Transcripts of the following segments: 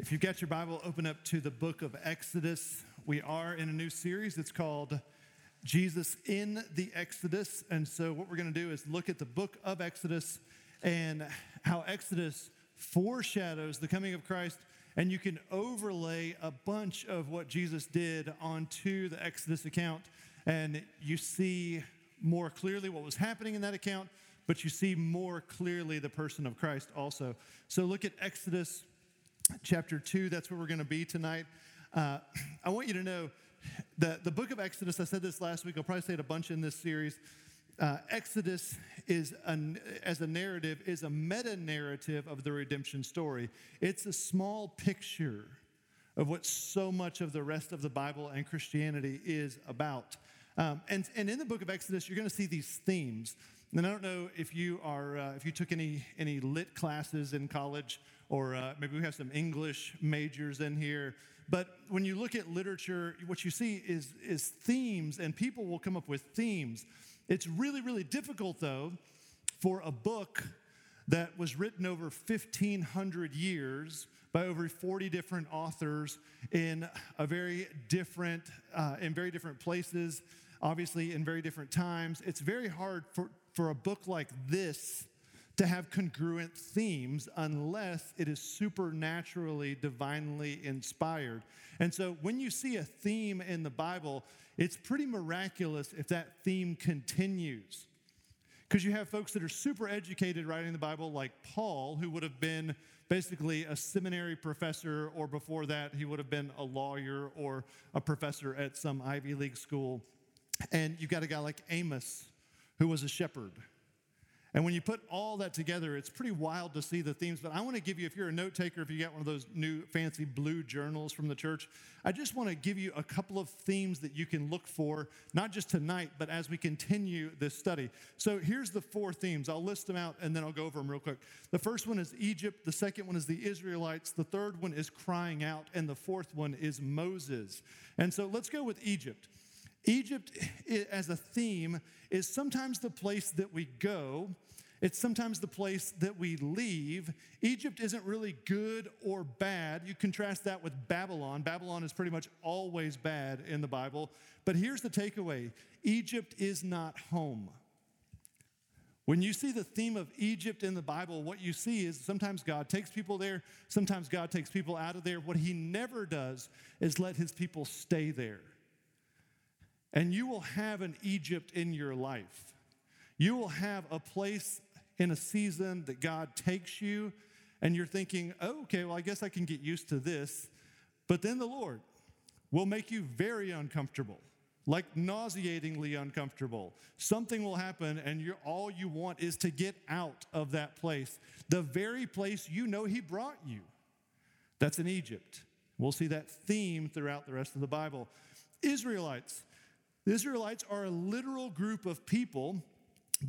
If you've got your Bible, open up to the book of Exodus. We are in a new series. It's called Jesus in the Exodus. And so, what we're going to do is look at the book of Exodus and how Exodus foreshadows the coming of Christ. And you can overlay a bunch of what Jesus did onto the Exodus account. And you see more clearly what was happening in that account, but you see more clearly the person of Christ also. So, look at Exodus chapter 2. That's where we're going to be tonight. Uh, I want you to know that the book of Exodus, I said this last week, I'll probably say it a bunch in this series. Uh, Exodus is a, as a narrative is a meta narrative of the redemption story. It's a small picture of what so much of the rest of the Bible and Christianity is about. Um, and, and in the book of Exodus, you're going to see these themes. And I don't know if you are uh, if you took any any lit classes in college or uh, maybe we have some English majors in here. But when you look at literature, what you see is, is themes, and people will come up with themes. It's really, really difficult, though, for a book that was written over 1,500 years by over 40 different authors in a very different, uh, in very different places, obviously in very different times. It's very hard for, for a book like this to have congruent themes unless it is supernaturally, divinely inspired. And so when you see a theme in the Bible, it's pretty miraculous if that theme continues. Because you have folks that are super educated writing the Bible, like Paul, who would have been basically a seminary professor, or before that, he would have been a lawyer or a professor at some Ivy League school. And you've got a guy like Amos, who was a shepherd and when you put all that together, it's pretty wild to see the themes. But I want to give you, if you're a note taker, if you got one of those new fancy blue journals from the church, I just want to give you a couple of themes that you can look for, not just tonight, but as we continue this study. So here's the four themes. I'll list them out and then I'll go over them real quick. The first one is Egypt, the second one is the Israelites, the third one is crying out, and the fourth one is Moses. And so let's go with Egypt. Egypt, as a theme, is sometimes the place that we go. It's sometimes the place that we leave. Egypt isn't really good or bad. You contrast that with Babylon. Babylon is pretty much always bad in the Bible. But here's the takeaway Egypt is not home. When you see the theme of Egypt in the Bible, what you see is sometimes God takes people there, sometimes God takes people out of there. What he never does is let his people stay there. And you will have an Egypt in your life. You will have a place in a season that God takes you, and you're thinking, oh, okay, well, I guess I can get used to this. But then the Lord will make you very uncomfortable, like nauseatingly uncomfortable. Something will happen, and you're, all you want is to get out of that place, the very place you know He brought you. That's in Egypt. We'll see that theme throughout the rest of the Bible. Israelites. The Israelites are a literal group of people,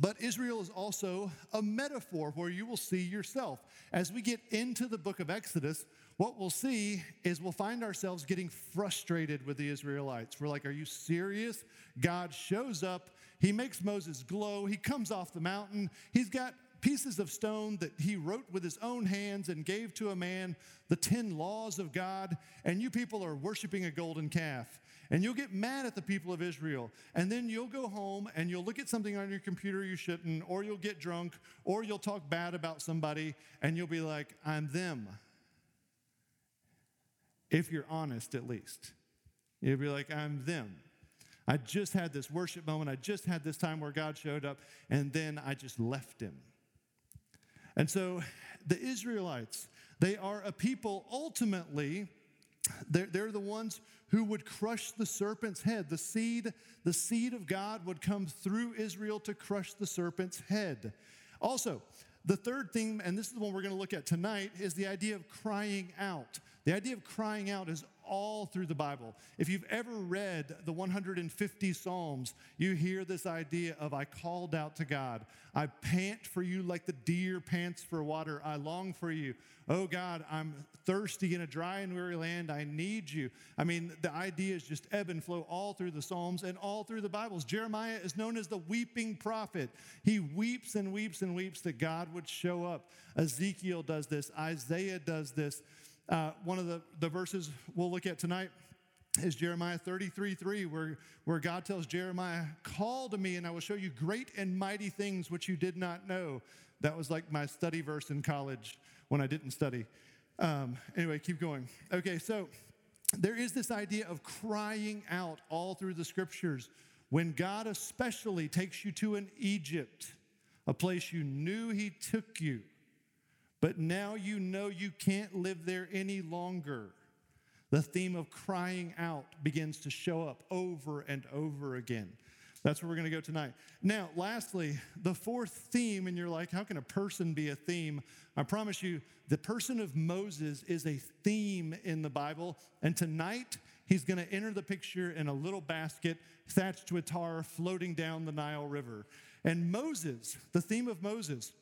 but Israel is also a metaphor where you will see yourself. As we get into the book of Exodus, what we'll see is we'll find ourselves getting frustrated with the Israelites. We're like, Are you serious? God shows up, he makes Moses glow, he comes off the mountain, he's got pieces of stone that he wrote with his own hands and gave to a man the 10 laws of God, and you people are worshiping a golden calf and you'll get mad at the people of Israel. And then you'll go home and you'll look at something on your computer you shouldn't, or you'll get drunk, or you'll talk bad about somebody, and you'll be like, I'm them. If you're honest, at least. You'll be like, I'm them. I just had this worship moment. I just had this time where God showed up, and then I just left him. And so the Israelites, they are a people ultimately they're, they're the ones who would crush the serpent's head. The seed, the seed of God would come through Israel to crush the serpent's head. Also, the third thing, and this is the one we're going to look at tonight, is the idea of crying out. The idea of crying out is all through the Bible. If you've ever read the 150 Psalms, you hear this idea of I called out to God. I pant for you like the deer pants for water. I long for you. Oh God, I'm thirsty in a dry and weary land. I need you. I mean, the idea is just ebb and flow all through the Psalms and all through the Bibles. Jeremiah is known as the weeping prophet. He weeps and weeps and weeps that God would show up. Ezekiel does this, Isaiah does this. Uh, one of the, the verses we'll look at tonight is Jeremiah 33 3, where, where God tells Jeremiah, Call to me, and I will show you great and mighty things which you did not know. That was like my study verse in college when I didn't study. Um, anyway, keep going. Okay, so there is this idea of crying out all through the scriptures. When God especially takes you to an Egypt, a place you knew He took you, but now you know you can't live there any longer. The theme of crying out begins to show up over and over again. That's where we're going to go tonight. Now, lastly, the fourth theme, and you're like, how can a person be a theme? I promise you, the person of Moses is a theme in the Bible. And tonight, he's going to enter the picture in a little basket thatched with tar floating down the Nile River. And Moses, the theme of Moses,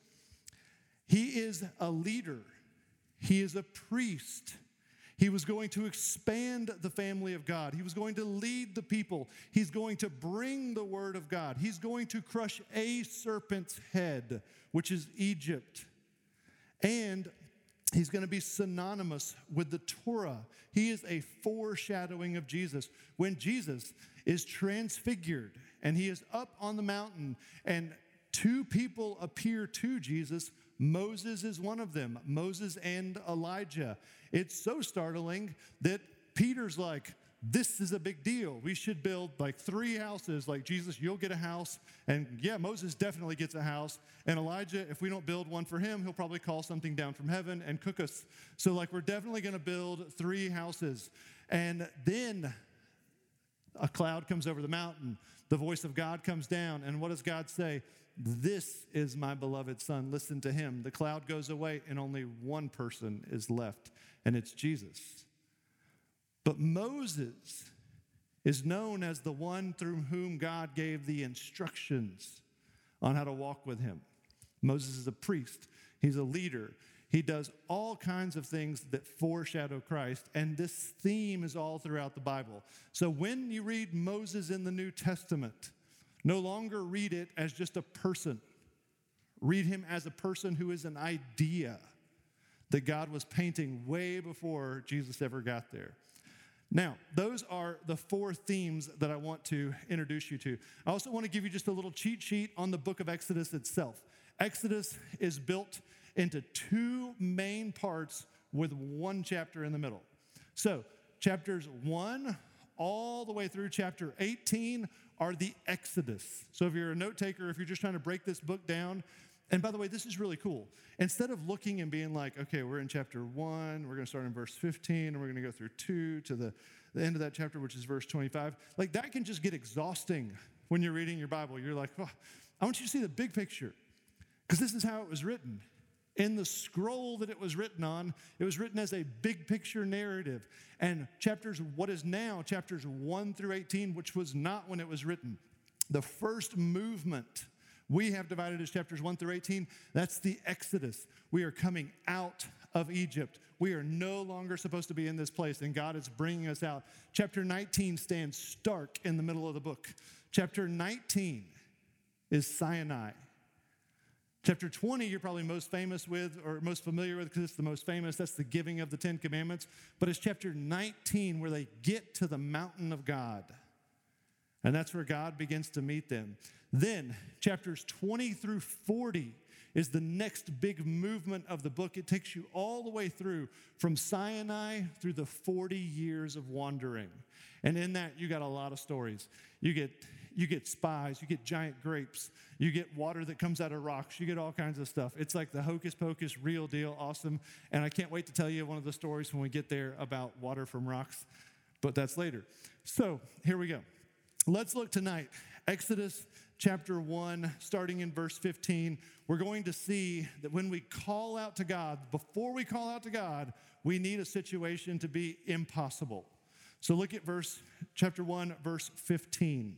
he is a leader, he is a priest. He was going to expand the family of God. He was going to lead the people. He's going to bring the word of God. He's going to crush a serpent's head, which is Egypt. And he's going to be synonymous with the Torah. He is a foreshadowing of Jesus. When Jesus is transfigured and he is up on the mountain and two people appear to Jesus, Moses is one of them, Moses and Elijah. It's so startling that Peter's like, this is a big deal. We should build like three houses. Like Jesus, you'll get a house. And yeah, Moses definitely gets a house. And Elijah, if we don't build one for him, he'll probably call something down from heaven and cook us. So, like, we're definitely going to build three houses. And then a cloud comes over the mountain. The voice of God comes down. And what does God say? This is my beloved son. Listen to him. The cloud goes away, and only one person is left, and it's Jesus. But Moses is known as the one through whom God gave the instructions on how to walk with him. Moses is a priest, he's a leader. He does all kinds of things that foreshadow Christ, and this theme is all throughout the Bible. So when you read Moses in the New Testament, no longer read it as just a person. Read him as a person who is an idea that God was painting way before Jesus ever got there. Now, those are the four themes that I want to introduce you to. I also want to give you just a little cheat sheet on the book of Exodus itself. Exodus is built into two main parts with one chapter in the middle. So, chapters 1 all the way through chapter 18 are the Exodus. So if you're a note taker, if you're just trying to break this book down, and by the way, this is really cool. Instead of looking and being like, okay, we're in chapter one, we're going to start in verse 15, and we're going to go through two to the, the end of that chapter, which is verse 25, like that can just get exhausting when you're reading your Bible. You're like, oh, I want you to see the big picture because this is how it was written. In the scroll that it was written on, it was written as a big picture narrative. And chapters, what is now chapters 1 through 18, which was not when it was written, the first movement we have divided as chapters 1 through 18. That's the Exodus. We are coming out of Egypt. We are no longer supposed to be in this place, and God is bringing us out. Chapter 19 stands stark in the middle of the book. Chapter 19 is Sinai. Chapter 20, you're probably most famous with or most familiar with because it's the most famous. That's the giving of the Ten Commandments. But it's chapter 19 where they get to the mountain of God. And that's where God begins to meet them. Then, chapters 20 through 40 is the next big movement of the book. It takes you all the way through from Sinai through the 40 years of wandering. And in that, you got a lot of stories. You get you get spies, you get giant grapes, you get water that comes out of rocks, you get all kinds of stuff. It's like the hocus pocus, real deal, awesome. And I can't wait to tell you one of the stories when we get there about water from rocks, but that's later. So here we go. Let's look tonight. Exodus chapter 1, starting in verse 15. We're going to see that when we call out to God, before we call out to God, we need a situation to be impossible. So look at verse chapter 1 verse 15.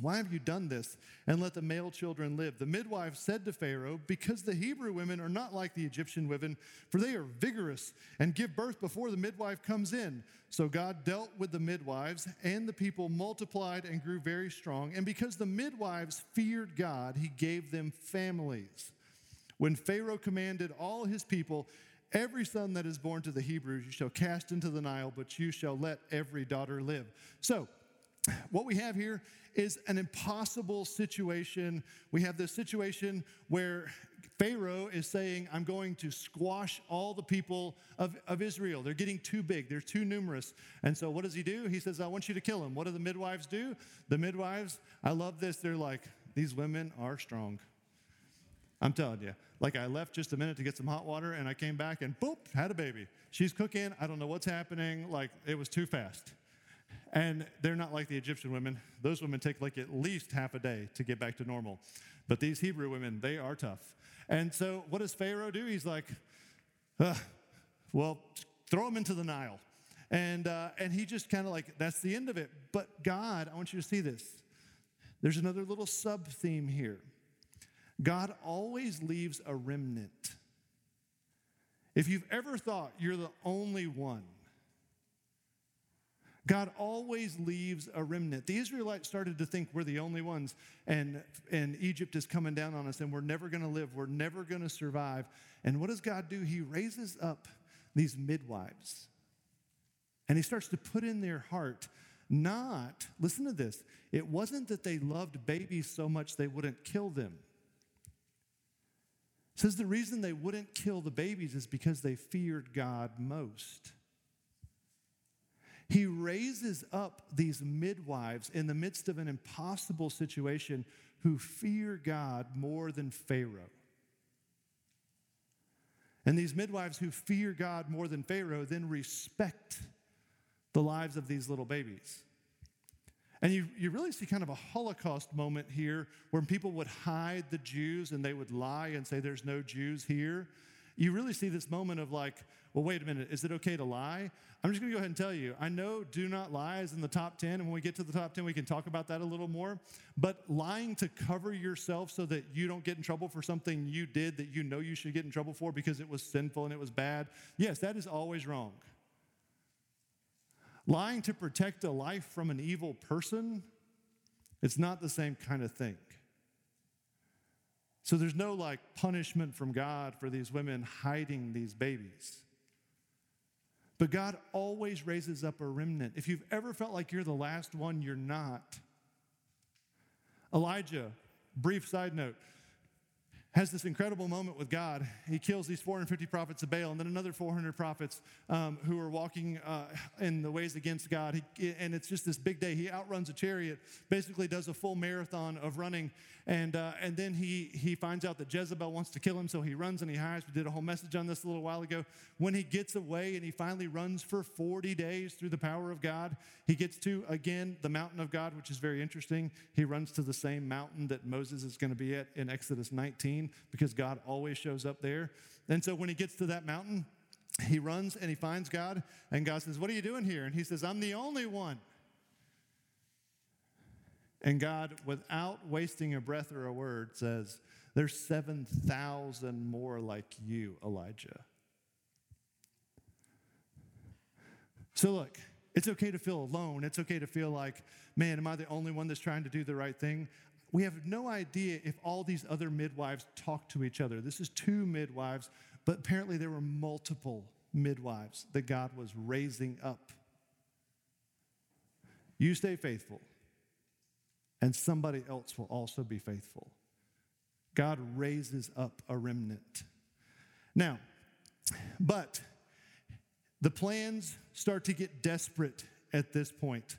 why have you done this and let the male children live? The midwife said to Pharaoh, Because the Hebrew women are not like the Egyptian women, for they are vigorous and give birth before the midwife comes in. So God dealt with the midwives, and the people multiplied and grew very strong. And because the midwives feared God, he gave them families. When Pharaoh commanded all his people, Every son that is born to the Hebrews you shall cast into the Nile, but you shall let every daughter live. So, what we have here is an impossible situation. We have this situation where Pharaoh is saying, I'm going to squash all the people of, of Israel. They're getting too big, they're too numerous. And so, what does he do? He says, I want you to kill them. What do the midwives do? The midwives, I love this, they're like, These women are strong. I'm telling you. Like, I left just a minute to get some hot water and I came back and boop, had a baby. She's cooking. I don't know what's happening. Like, it was too fast. And they're not like the Egyptian women. Those women take like at least half a day to get back to normal. But these Hebrew women, they are tough. And so what does Pharaoh do? He's like, well, throw them into the Nile. And, uh, and he just kind of like, that's the end of it. But God, I want you to see this. There's another little sub theme here. God always leaves a remnant. If you've ever thought you're the only one, God always leaves a remnant. The Israelites started to think we're the only ones, and, and Egypt is coming down on us, and we're never going to live. We're never going to survive. And what does God do? He raises up these midwives, and He starts to put in their heart not, listen to this, it wasn't that they loved babies so much they wouldn't kill them. It says the reason they wouldn't kill the babies is because they feared God most. He raises up these midwives in the midst of an impossible situation who fear God more than Pharaoh. And these midwives who fear God more than Pharaoh then respect the lives of these little babies. And you, you really see kind of a Holocaust moment here where people would hide the Jews and they would lie and say there's no Jews here. You really see this moment of like, well, wait a minute, is it okay to lie? I'm just gonna go ahead and tell you, I know do not lie is in the top 10, and when we get to the top 10, we can talk about that a little more. But lying to cover yourself so that you don't get in trouble for something you did that you know you should get in trouble for because it was sinful and it was bad, yes, that is always wrong. Lying to protect a life from an evil person, it's not the same kind of thing. So there's no like punishment from God for these women hiding these babies. But God always raises up a remnant. If you've ever felt like you're the last one, you're not. Elijah, brief side note, has this incredible moment with God. He kills these 450 prophets of Baal and then another 400 prophets um, who are walking uh, in the ways against God. He, and it's just this big day. He outruns a chariot, basically does a full marathon of running. And, uh, and then he, he finds out that Jezebel wants to kill him, so he runs and he hides. We did a whole message on this a little while ago. When he gets away and he finally runs for 40 days through the power of God, he gets to, again, the mountain of God, which is very interesting. He runs to the same mountain that Moses is going to be at in Exodus 19 because God always shows up there. And so when he gets to that mountain, he runs and he finds God, and God says, What are you doing here? And he says, I'm the only one. And God, without wasting a breath or a word, says, There's 7,000 more like you, Elijah. So, look, it's okay to feel alone. It's okay to feel like, man, am I the only one that's trying to do the right thing? we have no idea if all these other midwives talk to each other. This is two midwives, but apparently there were multiple midwives that God was raising up. You stay faithful, and somebody else will also be faithful. God raises up a remnant. Now, but the plans start to get desperate at this point.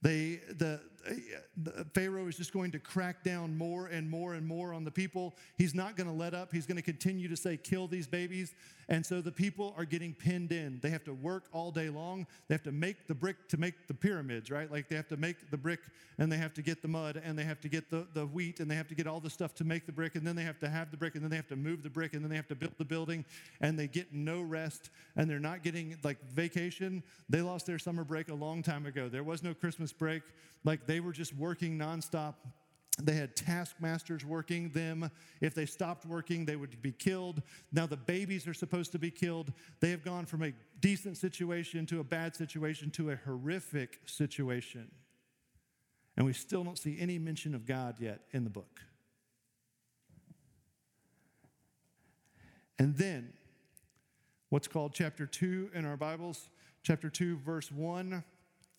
They, the, uh, Pharaoh is just going to crack down more and more and more on the people. He's not going to let up. He's going to continue to say, kill these babies. And so the people are getting pinned in. They have to work all day long. They have to make the brick to make the pyramids, right? Like they have to make the brick and they have to get the mud and they have to get the, the wheat and they have to get all the stuff to make the brick and then they have to have the brick and then they have to move the brick and then they have to build the building and they get no rest and they're not getting like vacation. They lost their summer break a long time ago. There was no Christmas break. Like they were just working nonstop. They had taskmasters working them. If they stopped working, they would be killed. Now the babies are supposed to be killed. They have gone from a decent situation to a bad situation to a horrific situation. And we still don't see any mention of God yet in the book. And then, what's called chapter 2 in our Bibles, chapter 2, verse 1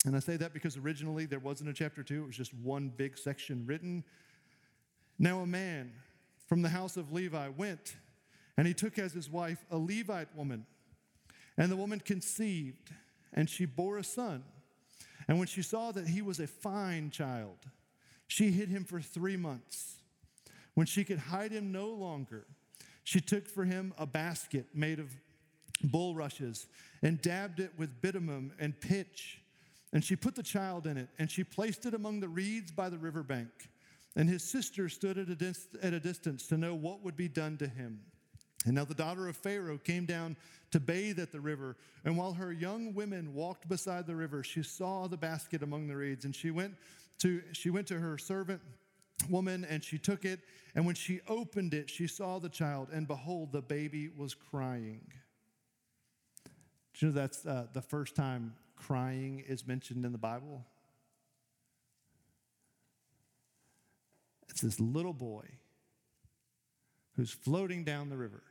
and I say that because originally there wasn't a chapter two, it was just one big section written. Now, a man from the house of Levi went, and he took as his wife a Levite woman. And the woman conceived, and she bore a son. And when she saw that he was a fine child, she hid him for three months. When she could hide him no longer, she took for him a basket made of bulrushes and dabbed it with bitumen and pitch and she put the child in it, and she placed it among the reeds by the riverbank. And his sister stood at a, dis- at a distance to know what would be done to him. And now the daughter of Pharaoh came down to bathe at the river. And while her young women walked beside the river, she saw the basket among the reeds. And she went to, she went to her servant woman and she took it. And when she opened it, she saw the child. And behold, the baby was crying. Do you know that's uh, the first time crying is mentioned in the Bible? It's this little boy who's floating down the river,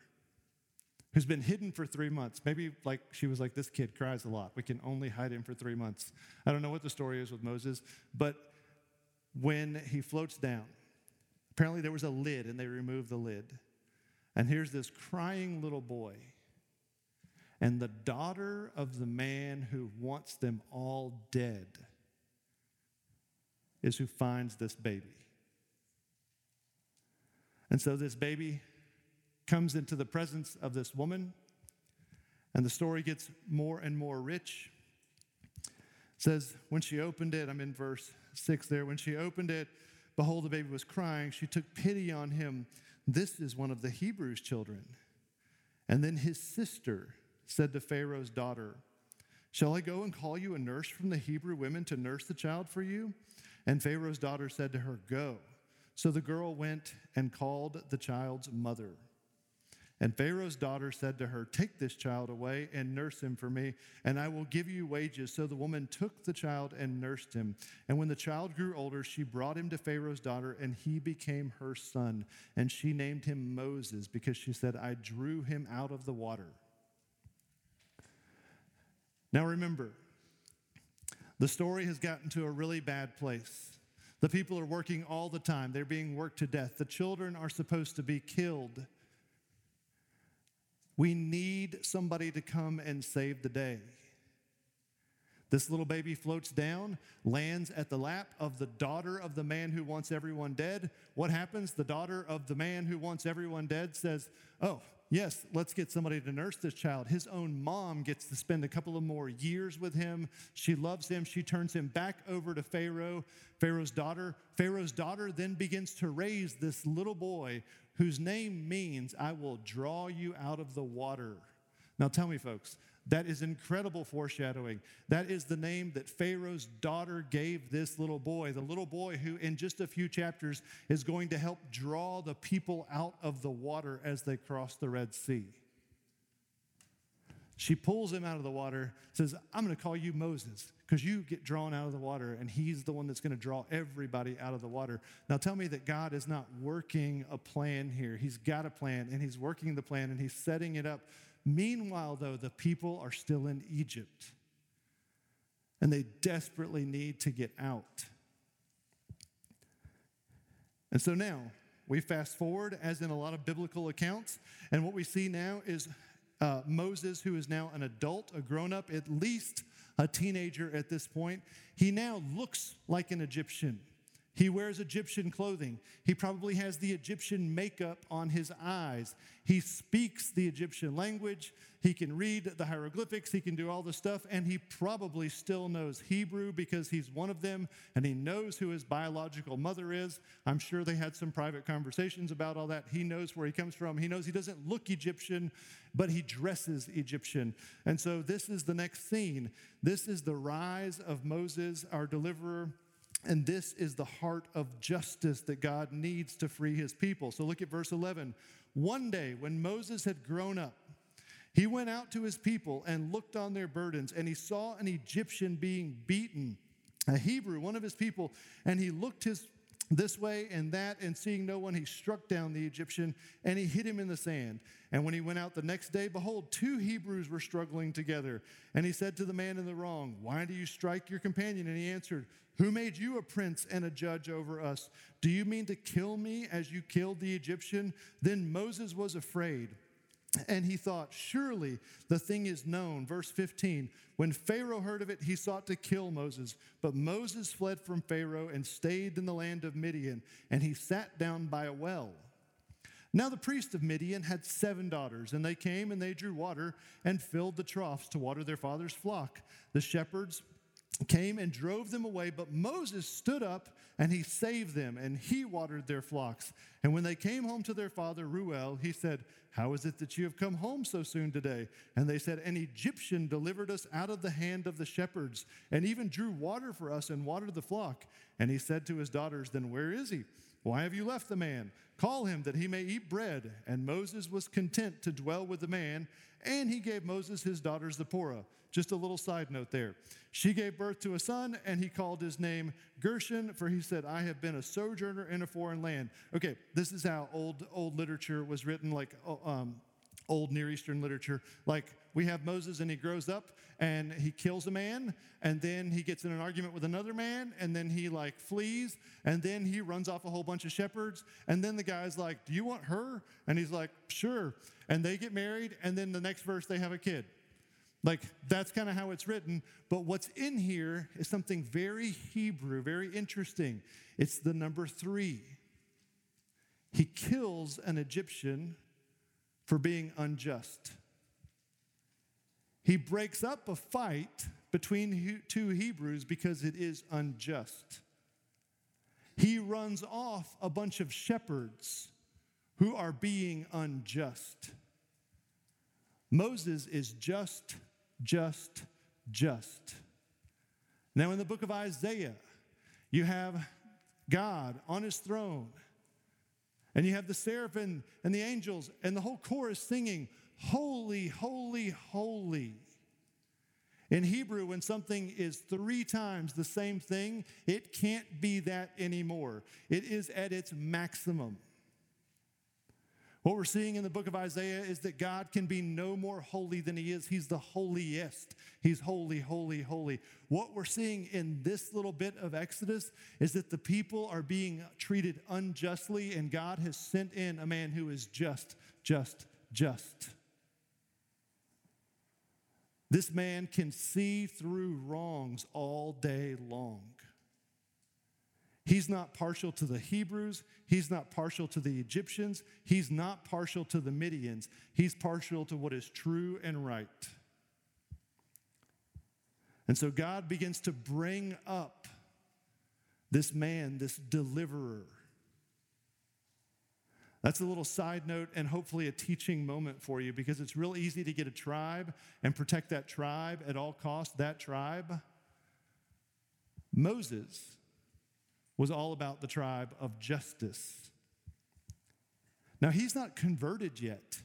who's been hidden for three months. Maybe like she was like, this kid cries a lot. We can only hide him for three months. I don't know what the story is with Moses, but when he floats down, apparently there was a lid and they removed the lid. And here's this crying little boy and the daughter of the man who wants them all dead is who finds this baby. And so this baby comes into the presence of this woman, and the story gets more and more rich. It says, when she opened it, I'm in verse 6 there, when she opened it, behold, the baby was crying. She took pity on him. This is one of the Hebrews' children. And then his sister said to Pharaoh's daughter, Shall I go and call you a nurse from the Hebrew women to nurse the child for you? And Pharaoh's daughter said to her, Go. So the girl went and called the child's mother. And Pharaoh's daughter said to her, Take this child away and nurse him for me, and I will give you wages. So the woman took the child and nursed him. And when the child grew older, she brought him to Pharaoh's daughter, and he became her son. And she named him Moses because she said, I drew him out of the water. Now remember, the story has gotten to a really bad place. The people are working all the time, they're being worked to death. The children are supposed to be killed. We need somebody to come and save the day. This little baby floats down, lands at the lap of the daughter of the man who wants everyone dead. What happens? The daughter of the man who wants everyone dead says, Oh, yes, let's get somebody to nurse this child. His own mom gets to spend a couple of more years with him. She loves him. She turns him back over to Pharaoh, Pharaoh's daughter. Pharaoh's daughter then begins to raise this little boy whose name means, I will draw you out of the water. Now tell me, folks, that is incredible foreshadowing. That is the name that Pharaoh's daughter gave this little boy, the little boy who, in just a few chapters, is going to help draw the people out of the water as they cross the Red Sea. She pulls him out of the water, says, I'm going to call you Moses because you get drawn out of the water, and he's the one that's going to draw everybody out of the water. Now, tell me that God is not working a plan here. He's got a plan, and he's working the plan, and he's setting it up Meanwhile, though, the people are still in Egypt and they desperately need to get out. And so now we fast forward, as in a lot of biblical accounts, and what we see now is uh, Moses, who is now an adult, a grown up, at least a teenager at this point. He now looks like an Egyptian. He wears Egyptian clothing. He probably has the Egyptian makeup on his eyes. He speaks the Egyptian language. He can read the hieroglyphics. He can do all the stuff. And he probably still knows Hebrew because he's one of them and he knows who his biological mother is. I'm sure they had some private conversations about all that. He knows where he comes from. He knows he doesn't look Egyptian, but he dresses Egyptian. And so this is the next scene. This is the rise of Moses, our deliverer and this is the heart of justice that God needs to free his people. So look at verse 11. One day, when Moses had grown up, he went out to his people and looked on their burdens, and he saw an Egyptian being beaten, a Hebrew, one of his people, and he looked his this way and that, and seeing no one, he struck down the Egyptian and he hit him in the sand. And when he went out the next day, behold, two Hebrews were struggling together. And he said to the man in the wrong, Why do you strike your companion? And he answered, who made you a prince and a judge over us? Do you mean to kill me as you killed the Egyptian? Then Moses was afraid. And he thought, Surely the thing is known. Verse 15 When Pharaoh heard of it, he sought to kill Moses. But Moses fled from Pharaoh and stayed in the land of Midian, and he sat down by a well. Now the priest of Midian had seven daughters, and they came and they drew water and filled the troughs to water their father's flock. The shepherds came and drove them away, but Moses stood up and he saved them, and he watered their flocks. And when they came home to their father Reuel, he said, How is it that you have come home so soon today? And they said, An Egyptian delivered us out of the hand of the shepherds, and even drew water for us and watered the flock. And he said to his daughters, Then where is he? Why have you left the man? Call him that he may eat bread. And Moses was content to dwell with the man, and he gave Moses his daughters Zipporah. Just a little side note there. She gave birth to a son, and he called his name Gershon, for he said, I have been a sojourner in a foreign land. Okay, this is how old, old literature was written, like oh, um, old Near Eastern literature. Like we have Moses, and he grows up, and he kills a man, and then he gets in an argument with another man, and then he like flees, and then he runs off a whole bunch of shepherds, and then the guy's like, Do you want her? And he's like, Sure. And they get married, and then the next verse, they have a kid. Like, that's kind of how it's written. But what's in here is something very Hebrew, very interesting. It's the number three. He kills an Egyptian for being unjust. He breaks up a fight between two Hebrews because it is unjust. He runs off a bunch of shepherds who are being unjust. Moses is just just, just. Now, in the book of Isaiah, you have God on his throne, and you have the seraphim and the angels, and the whole chorus singing, Holy, holy, holy. In Hebrew, when something is three times the same thing, it can't be that anymore. It is at its maximum. What we're seeing in the book of Isaiah is that God can be no more holy than he is. He's the holiest. He's holy, holy, holy. What we're seeing in this little bit of Exodus is that the people are being treated unjustly, and God has sent in a man who is just, just, just. This man can see through wrongs all day long. He's not partial to the Hebrews. He's not partial to the Egyptians. He's not partial to the Midians. He's partial to what is true and right. And so God begins to bring up this man, this deliverer. That's a little side note and hopefully a teaching moment for you because it's real easy to get a tribe and protect that tribe at all costs, that tribe. Moses was all about the tribe of justice. Now, he's not converted yet.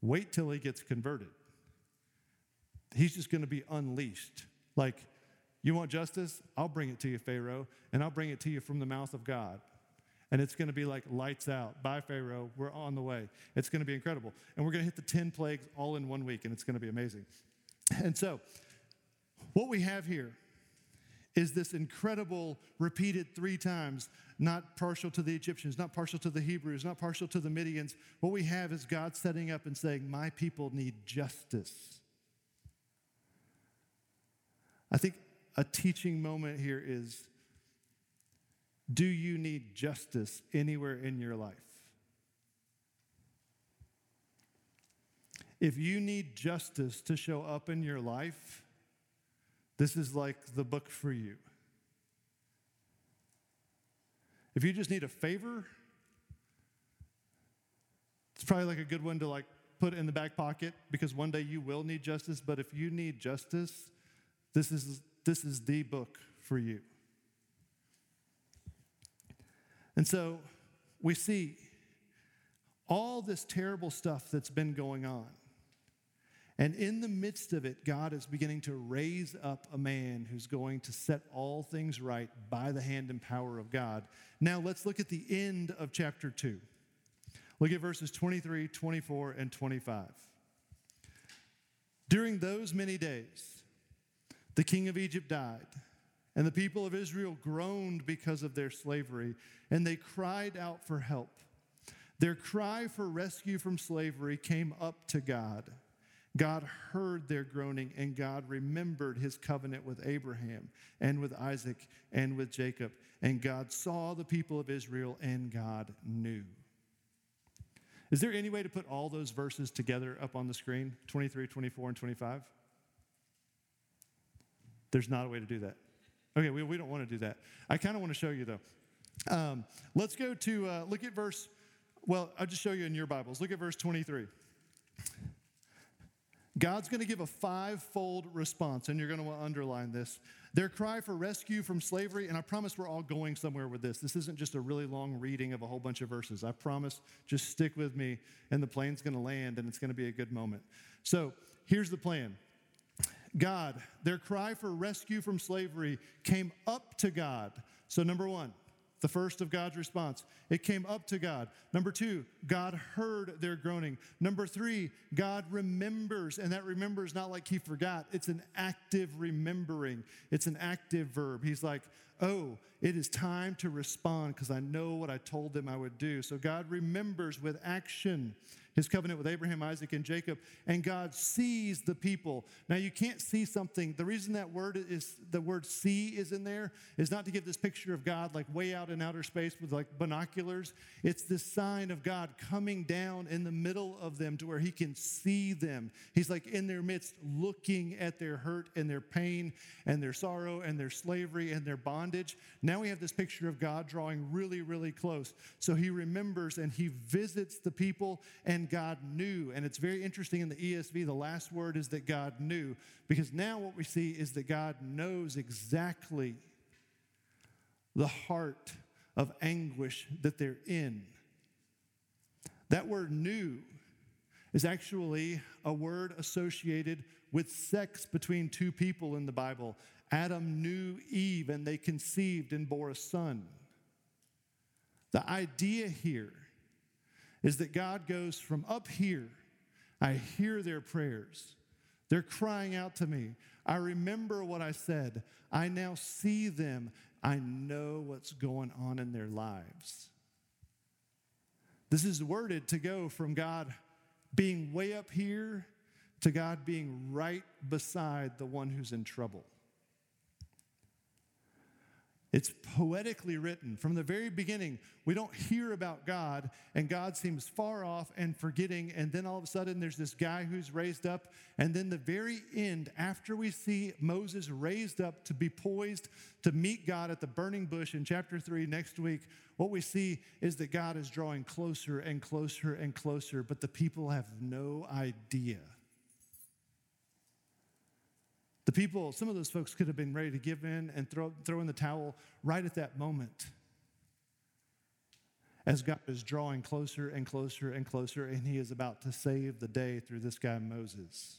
Wait till he gets converted. He's just going to be unleashed. Like, you want justice? I'll bring it to you, Pharaoh, and I'll bring it to you from the mouth of God. And it's going to be like lights out. Bye, Pharaoh. We're on the way. It's going to be incredible. And we're going to hit the 10 plagues all in one week, and it's going to be amazing. And so, what we have here is this incredible, repeated three times, not partial to the Egyptians, not partial to the Hebrews, not partial to the Midians. What we have is God setting up and saying, My people need justice. I think a teaching moment here is do you need justice anywhere in your life? If you need justice to show up in your life, this is like the book for you. If you just need a favor, it's probably like a good one to like put in the back pocket because one day you will need justice, but if you need justice, this is this is the book for you. And so we see all this terrible stuff that's been going on. And in the midst of it, God is beginning to raise up a man who's going to set all things right by the hand and power of God. Now, let's look at the end of chapter 2. Look at verses 23, 24, and 25. During those many days, the king of Egypt died, and the people of Israel groaned because of their slavery, and they cried out for help. Their cry for rescue from slavery came up to God. God heard their groaning, and God remembered his covenant with Abraham and with Isaac and with Jacob. And God saw the people of Israel, and God knew. Is there any way to put all those verses together up on the screen 23, 24, and 25? There's not a way to do that. Okay, we, we don't want to do that. I kind of want to show you, though. Um, let's go to, uh, look at verse, well, I'll just show you in your Bibles. Look at verse 23. God's going to give a five-fold response, and you're going to underline this. Their cry for rescue from slavery, and I promise we're all going somewhere with this. This isn't just a really long reading of a whole bunch of verses. I promise, just stick with me, and the plane's going to land, and it's going to be a good moment. So here's the plan God, their cry for rescue from slavery came up to God. So, number one, the first of God's response. It came up to God. Number two, God heard their groaning. Number three, God remembers. And that remembers not like he forgot, it's an active remembering, it's an active verb. He's like, oh, it is time to respond because I know what I told them I would do. So God remembers with action his covenant with Abraham, Isaac, and Jacob, and God sees the people. Now you can't see something. The reason that word is the word see is in there is not to give this picture of God like way out in outer space with like binoculars. It's this sign of God coming down in the middle of them to where he can see them. He's like in their midst looking at their hurt and their pain and their sorrow and their slavery and their bondage. Now we have this picture of God drawing really, really close. So he remembers and he visits the people and and God knew. And it's very interesting in the ESV, the last word is that God knew, because now what we see is that God knows exactly the heart of anguish that they're in. That word knew is actually a word associated with sex between two people in the Bible. Adam knew Eve and they conceived and bore a son. The idea here is that God goes from up here, I hear their prayers. They're crying out to me. I remember what I said. I now see them. I know what's going on in their lives. This is worded to go from God being way up here to God being right beside the one who's in trouble. It's poetically written. From the very beginning, we don't hear about God, and God seems far off and forgetting. And then all of a sudden, there's this guy who's raised up. And then the very end, after we see Moses raised up to be poised to meet God at the burning bush in chapter three next week, what we see is that God is drawing closer and closer and closer, but the people have no idea the people, some of those folks could have been ready to give in and throw, throw in the towel right at that moment. As God is drawing closer and closer and closer, and He is about to save the day through this guy, Moses.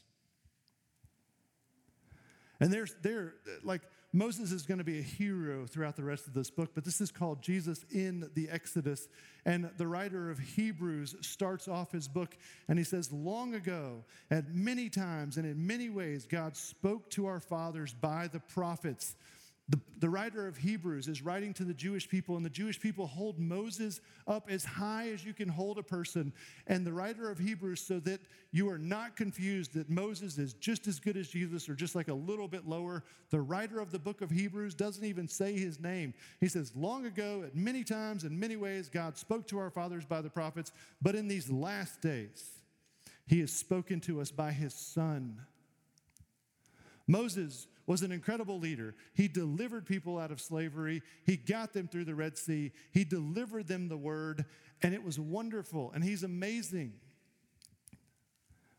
And there's there like Moses is going to be a hero throughout the rest of this book, but this is called Jesus in the Exodus. And the writer of Hebrews starts off his book and he says, Long ago, at many times and in many ways, God spoke to our fathers by the prophets. The, the writer of Hebrews is writing to the Jewish people, and the Jewish people hold Moses up as high as you can hold a person. And the writer of Hebrews, so that you are not confused that Moses is just as good as Jesus or just like a little bit lower, the writer of the book of Hebrews doesn't even say his name. He says, Long ago, at many times, in many ways, God spoke to our fathers by the prophets, but in these last days, he has spoken to us by his Son. Moses was an incredible leader. He delivered people out of slavery, he got them through the Red Sea, he delivered them the word, and it was wonderful, and he's amazing.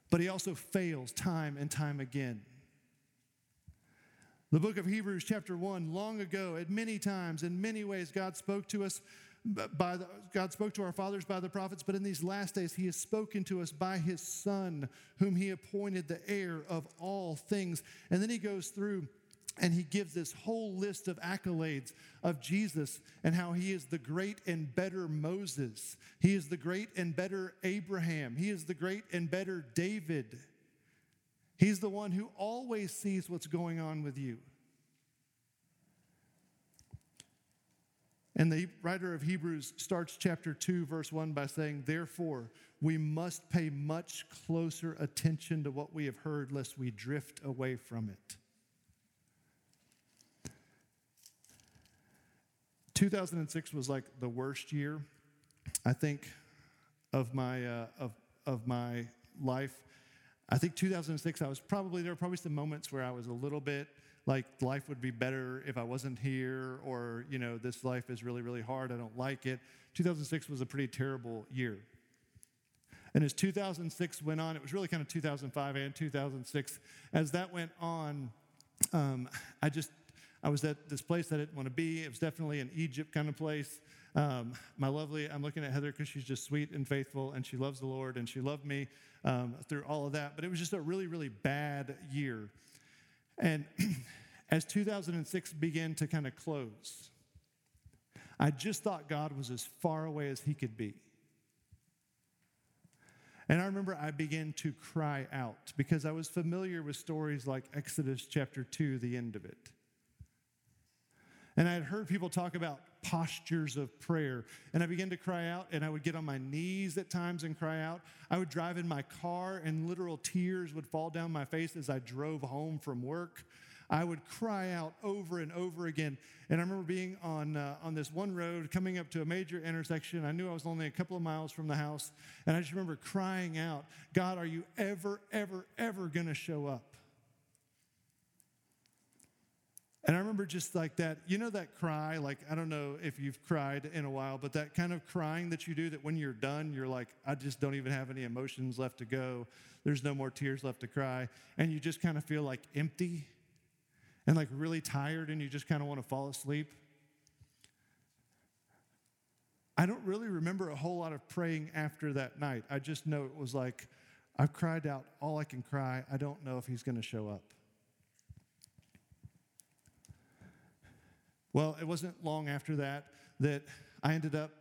But he also fails time and time again. The book of Hebrews, chapter 1, long ago, at many times, in many ways, God spoke to us by the, God spoke to our fathers by the prophets, but in these last days, He has spoken to us by His Son, whom He appointed the heir of all things. And then He goes through and He gives this whole list of accolades of Jesus and how He is the great and better Moses. He is the great and better Abraham. He is the great and better David. He's the one who always sees what's going on with you. And the writer of Hebrews starts chapter 2, verse 1 by saying, Therefore, we must pay much closer attention to what we have heard, lest we drift away from it. 2006 was like the worst year, I think, of my, uh, of, of my life. I think 2006, I was probably, there were probably some moments where I was a little bit like life would be better if I wasn't here, or, you know, this life is really, really hard. I don't like it. 2006 was a pretty terrible year. And as 2006 went on, it was really kind of 2005 and 2006. As that went on, um, I just, I was at this place I didn't want to be. It was definitely an Egypt kind of place. Um, my lovely, I'm looking at Heather because she's just sweet and faithful and she loves the Lord and she loved me um, through all of that. But it was just a really, really bad year. And as 2006 began to kind of close, I just thought God was as far away as He could be. And I remember I began to cry out because I was familiar with stories like Exodus chapter 2, the end of it. And I had heard people talk about postures of prayer. And I began to cry out, and I would get on my knees at times and cry out. I would drive in my car, and literal tears would fall down my face as I drove home from work. I would cry out over and over again. And I remember being on, uh, on this one road coming up to a major intersection. I knew I was only a couple of miles from the house. And I just remember crying out, God, are you ever, ever, ever going to show up? And I remember just like that, you know, that cry, like, I don't know if you've cried in a while, but that kind of crying that you do that when you're done, you're like, I just don't even have any emotions left to go. There's no more tears left to cry. And you just kind of feel like empty and like really tired and you just kind of want to fall asleep. I don't really remember a whole lot of praying after that night. I just know it was like, I've cried out all I can cry. I don't know if he's going to show up. Well, it wasn't long after that that I ended up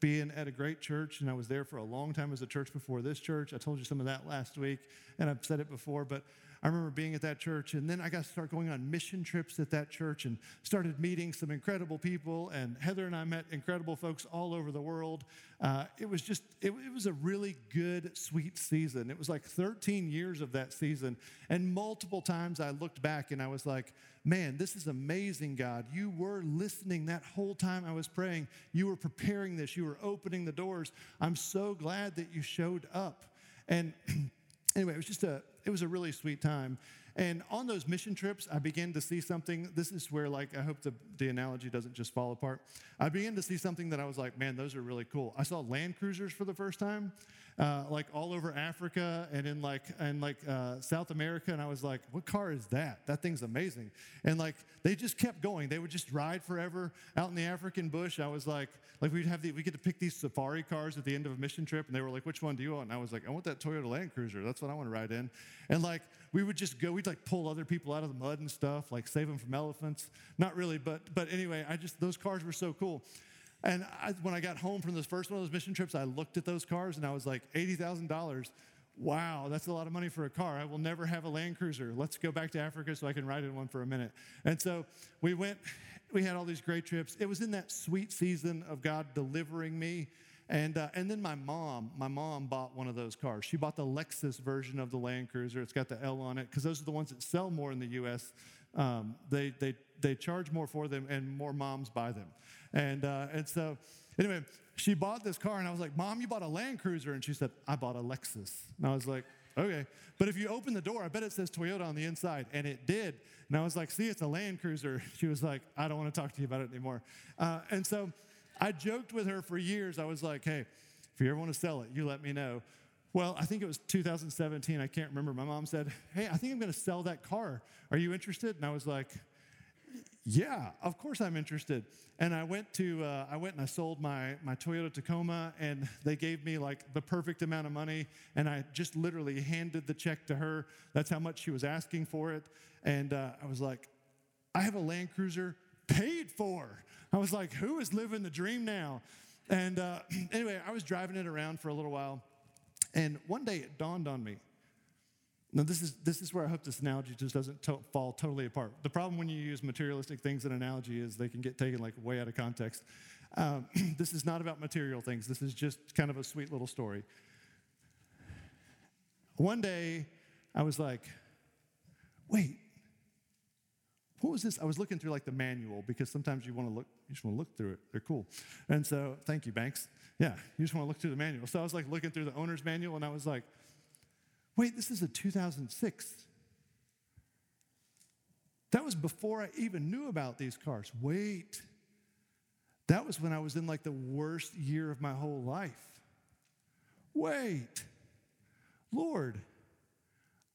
being at a great church, and I was there for a long time as a church before this church. I told you some of that last week, and I've said it before, but I remember being at that church, and then I got to start going on mission trips at that church and started meeting some incredible people. And Heather and I met incredible folks all over the world. Uh, it was just, it, it was a really good, sweet season. It was like 13 years of that season. And multiple times I looked back and I was like, man, this is amazing, God. You were listening that whole time I was praying. You were preparing this, you were opening the doors. I'm so glad that you showed up. And anyway, it was just a, it was a really sweet time. And on those mission trips, I began to see something. This is where, like, I hope the, the analogy doesn't just fall apart. I began to see something that I was like, man, those are really cool. I saw Land Cruisers for the first time, uh, like all over Africa and in like and like uh, South America, and I was like, what car is that? That thing's amazing. And like they just kept going. They would just ride forever out in the African bush. I was like, like we'd have the, we get to pick these safari cars at the end of a mission trip, and they were like, which one do you want? And I was like, I want that Toyota Land Cruiser. That's what I want to ride in. And like we would just go, we'd like pull other people out of the mud and stuff, like save them from elephants. Not really, but but anyway, I just those cars were so cool. And I, when I got home from this first one of those mission trips, I looked at those cars and I was like, $80,000. wow, that's a lot of money for a car. I will never have a Land Cruiser. Let's go back to Africa so I can ride in one for a minute. And so we went, we had all these great trips. It was in that sweet season of God delivering me. And, uh, and then my mom, my mom bought one of those cars. She bought the Lexus version of the Land Cruiser. It's got the L on it because those are the ones that sell more in the U.S. Um, they, they, they charge more for them and more moms buy them. And, uh, and so, anyway, she bought this car and I was like, Mom, you bought a Land Cruiser. And she said, I bought a Lexus. And I was like, okay. But if you open the door, I bet it says Toyota on the inside. And it did. And I was like, see, it's a Land Cruiser. She was like, I don't want to talk to you about it anymore. Uh, and so I joked with her for years. I was like, hey, if you ever want to sell it, you let me know. Well, I think it was 2017. I can't remember. My mom said, hey, I think I'm going to sell that car. Are you interested? And I was like, yeah, of course I'm interested. And I went to uh, I went and I sold my my Toyota Tacoma, and they gave me like the perfect amount of money, and I just literally handed the check to her. That's how much she was asking for it, and uh, I was like, I have a Land Cruiser paid for. I was like, who is living the dream now? And uh, anyway, I was driving it around for a little while, and one day it dawned on me now, this is, this is where I hope this analogy just doesn't to- fall totally apart. The problem when you use materialistic things in analogy is they can get taken like way out of context. Um, this is not about material things. This is just kind of a sweet little story. One day, I was like, wait, what was this? I was looking through like the manual because sometimes you want to look, you just want to look through it. They're cool. And so, thank you, Banks. Yeah, you just want to look through the manual. So I was like looking through the owner's manual and I was like, Wait, this is a 2006. That was before I even knew about these cars. Wait. That was when I was in like the worst year of my whole life. Wait. Lord,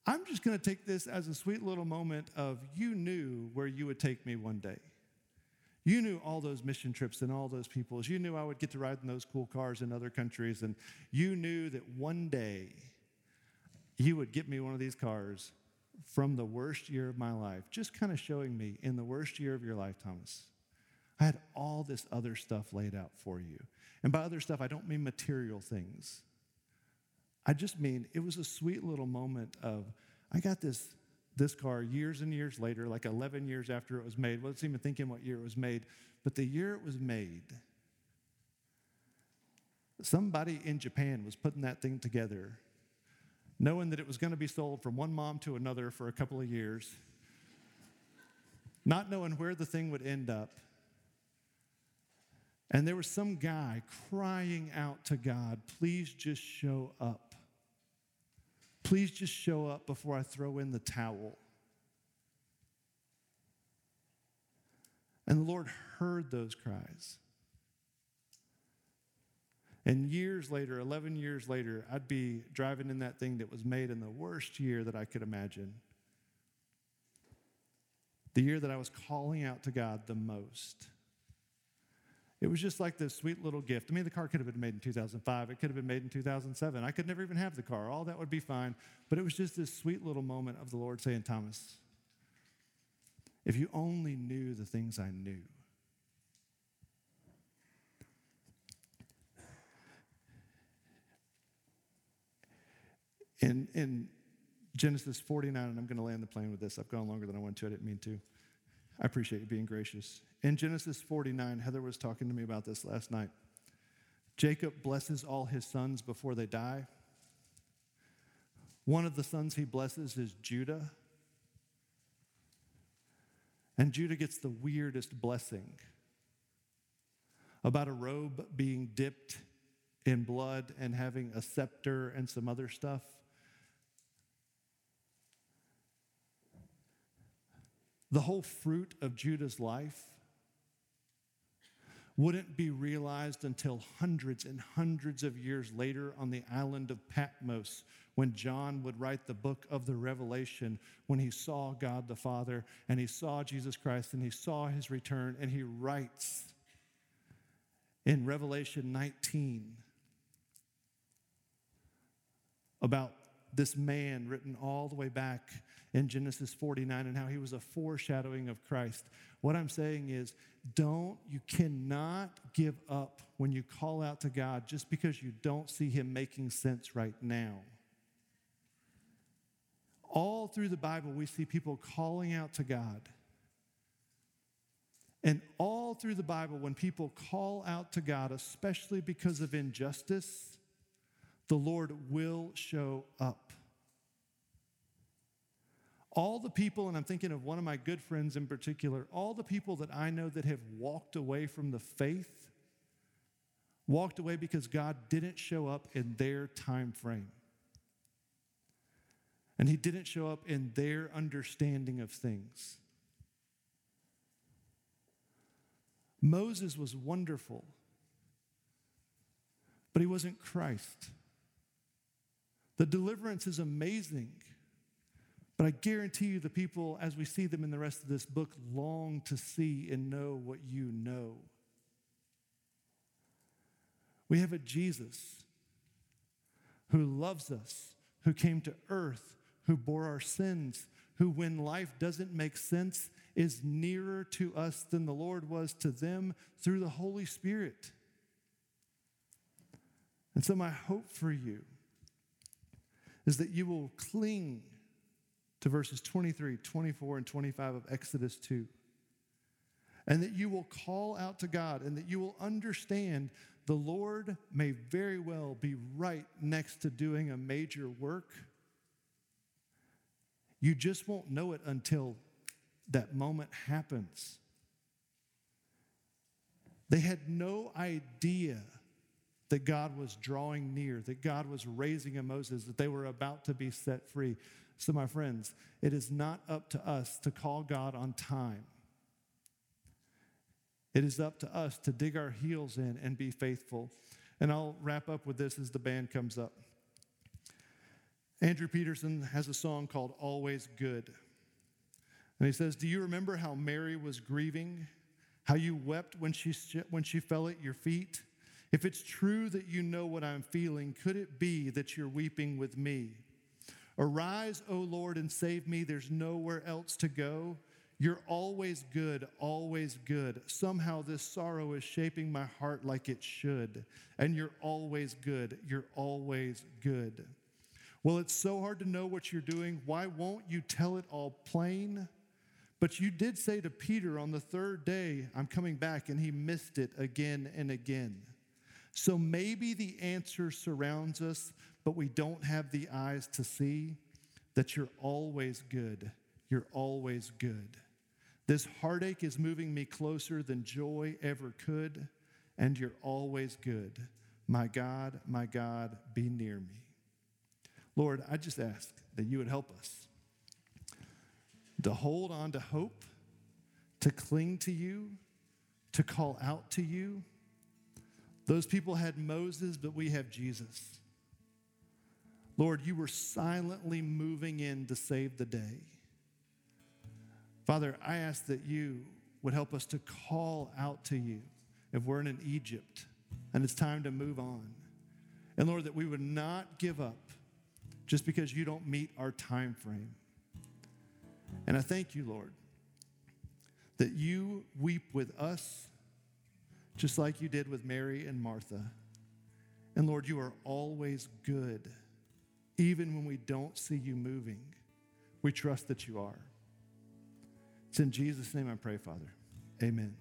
I'm just going to take this as a sweet little moment of you knew where you would take me one day. You knew all those mission trips and all those peoples. You knew I would get to ride in those cool cars in other countries. And you knew that one day you would get me one of these cars from the worst year of my life, just kind of showing me in the worst year of your life, Thomas. I had all this other stuff laid out for you. And by other stuff, I don't mean material things. I just mean it was a sweet little moment of, I got this, this car years and years later, like 11 years after it was made. Wasn't even thinking what year it was made, but the year it was made, somebody in Japan was putting that thing together knowing that it was going to be sold from one mom to another for a couple of years, not knowing where the thing would end up. And there was some guy crying out to God, please just show up. Please just show up before I throw in the towel. And the Lord heard those cries. And years later, 11 years later, I'd be driving in that thing that was made in the worst year that I could imagine. The year that I was calling out to God the most. It was just like this sweet little gift. I mean, the car could have been made in 2005. It could have been made in 2007. I could never even have the car. All that would be fine. But it was just this sweet little moment of the Lord saying, Thomas, if you only knew the things I knew, In, in Genesis 49, and I'm going to land the plane with this. I've gone longer than I wanted to. I didn't mean to. I appreciate you being gracious. In Genesis 49, Heather was talking to me about this last night. Jacob blesses all his sons before they die. One of the sons he blesses is Judah. And Judah gets the weirdest blessing about a robe being dipped in blood and having a scepter and some other stuff. the whole fruit of Judah's life wouldn't be realized until hundreds and hundreds of years later on the island of Patmos when John would write the book of the Revelation when he saw God the Father and he saw Jesus Christ and he saw his return and he writes in Revelation 19 about this man written all the way back in Genesis 49 and how he was a foreshadowing of Christ. What I'm saying is, don't, you cannot give up when you call out to God just because you don't see him making sense right now. All through the Bible, we see people calling out to God. And all through the Bible, when people call out to God, especially because of injustice, the Lord will show up. All the people, and I'm thinking of one of my good friends in particular, all the people that I know that have walked away from the faith, walked away because God didn't show up in their time frame. And he didn't show up in their understanding of things. Moses was wonderful, but he wasn't Christ. The deliverance is amazing, but I guarantee you the people, as we see them in the rest of this book, long to see and know what you know. We have a Jesus who loves us, who came to earth, who bore our sins, who, when life doesn't make sense, is nearer to us than the Lord was to them through the Holy Spirit. And so, my hope for you is that you will cling to verses 23, 24, and 25 of Exodus 2. And that you will call out to God and that you will understand the Lord may very well be right next to doing a major work. You just won't know it until that moment happens. They had no idea that God was drawing near, that God was raising a Moses, that they were about to be set free. So, my friends, it is not up to us to call God on time. It is up to us to dig our heels in and be faithful. And I'll wrap up with this as the band comes up. Andrew Peterson has a song called Always Good. And he says, Do you remember how Mary was grieving? How you wept when she, when she fell at your feet? If it's true that you know what I'm feeling, could it be that you're weeping with me? Arise, O Lord, and save me. There's nowhere else to go. You're always good, always good. Somehow this sorrow is shaping my heart like it should. And you're always good. You're always good. Well, it's so hard to know what you're doing. Why won't you tell it all plain? But you did say to Peter on the third day, I'm coming back, and he missed it again and again. So maybe the answer surrounds us, but we don't have the eyes to see that you're always good. You're always good. This heartache is moving me closer than joy ever could, and you're always good. My God, my God, be near me. Lord, I just ask that you would help us to hold on to hope, to cling to you, to call out to you. Those people had Moses, but we have Jesus. Lord, you were silently moving in to save the day. Father, I ask that you would help us to call out to you if we're in Egypt and it's time to move on. And Lord, that we would not give up just because you don't meet our time frame. And I thank you, Lord, that you weep with us just like you did with Mary and Martha. And Lord, you are always good, even when we don't see you moving. We trust that you are. It's in Jesus' name I pray, Father. Amen.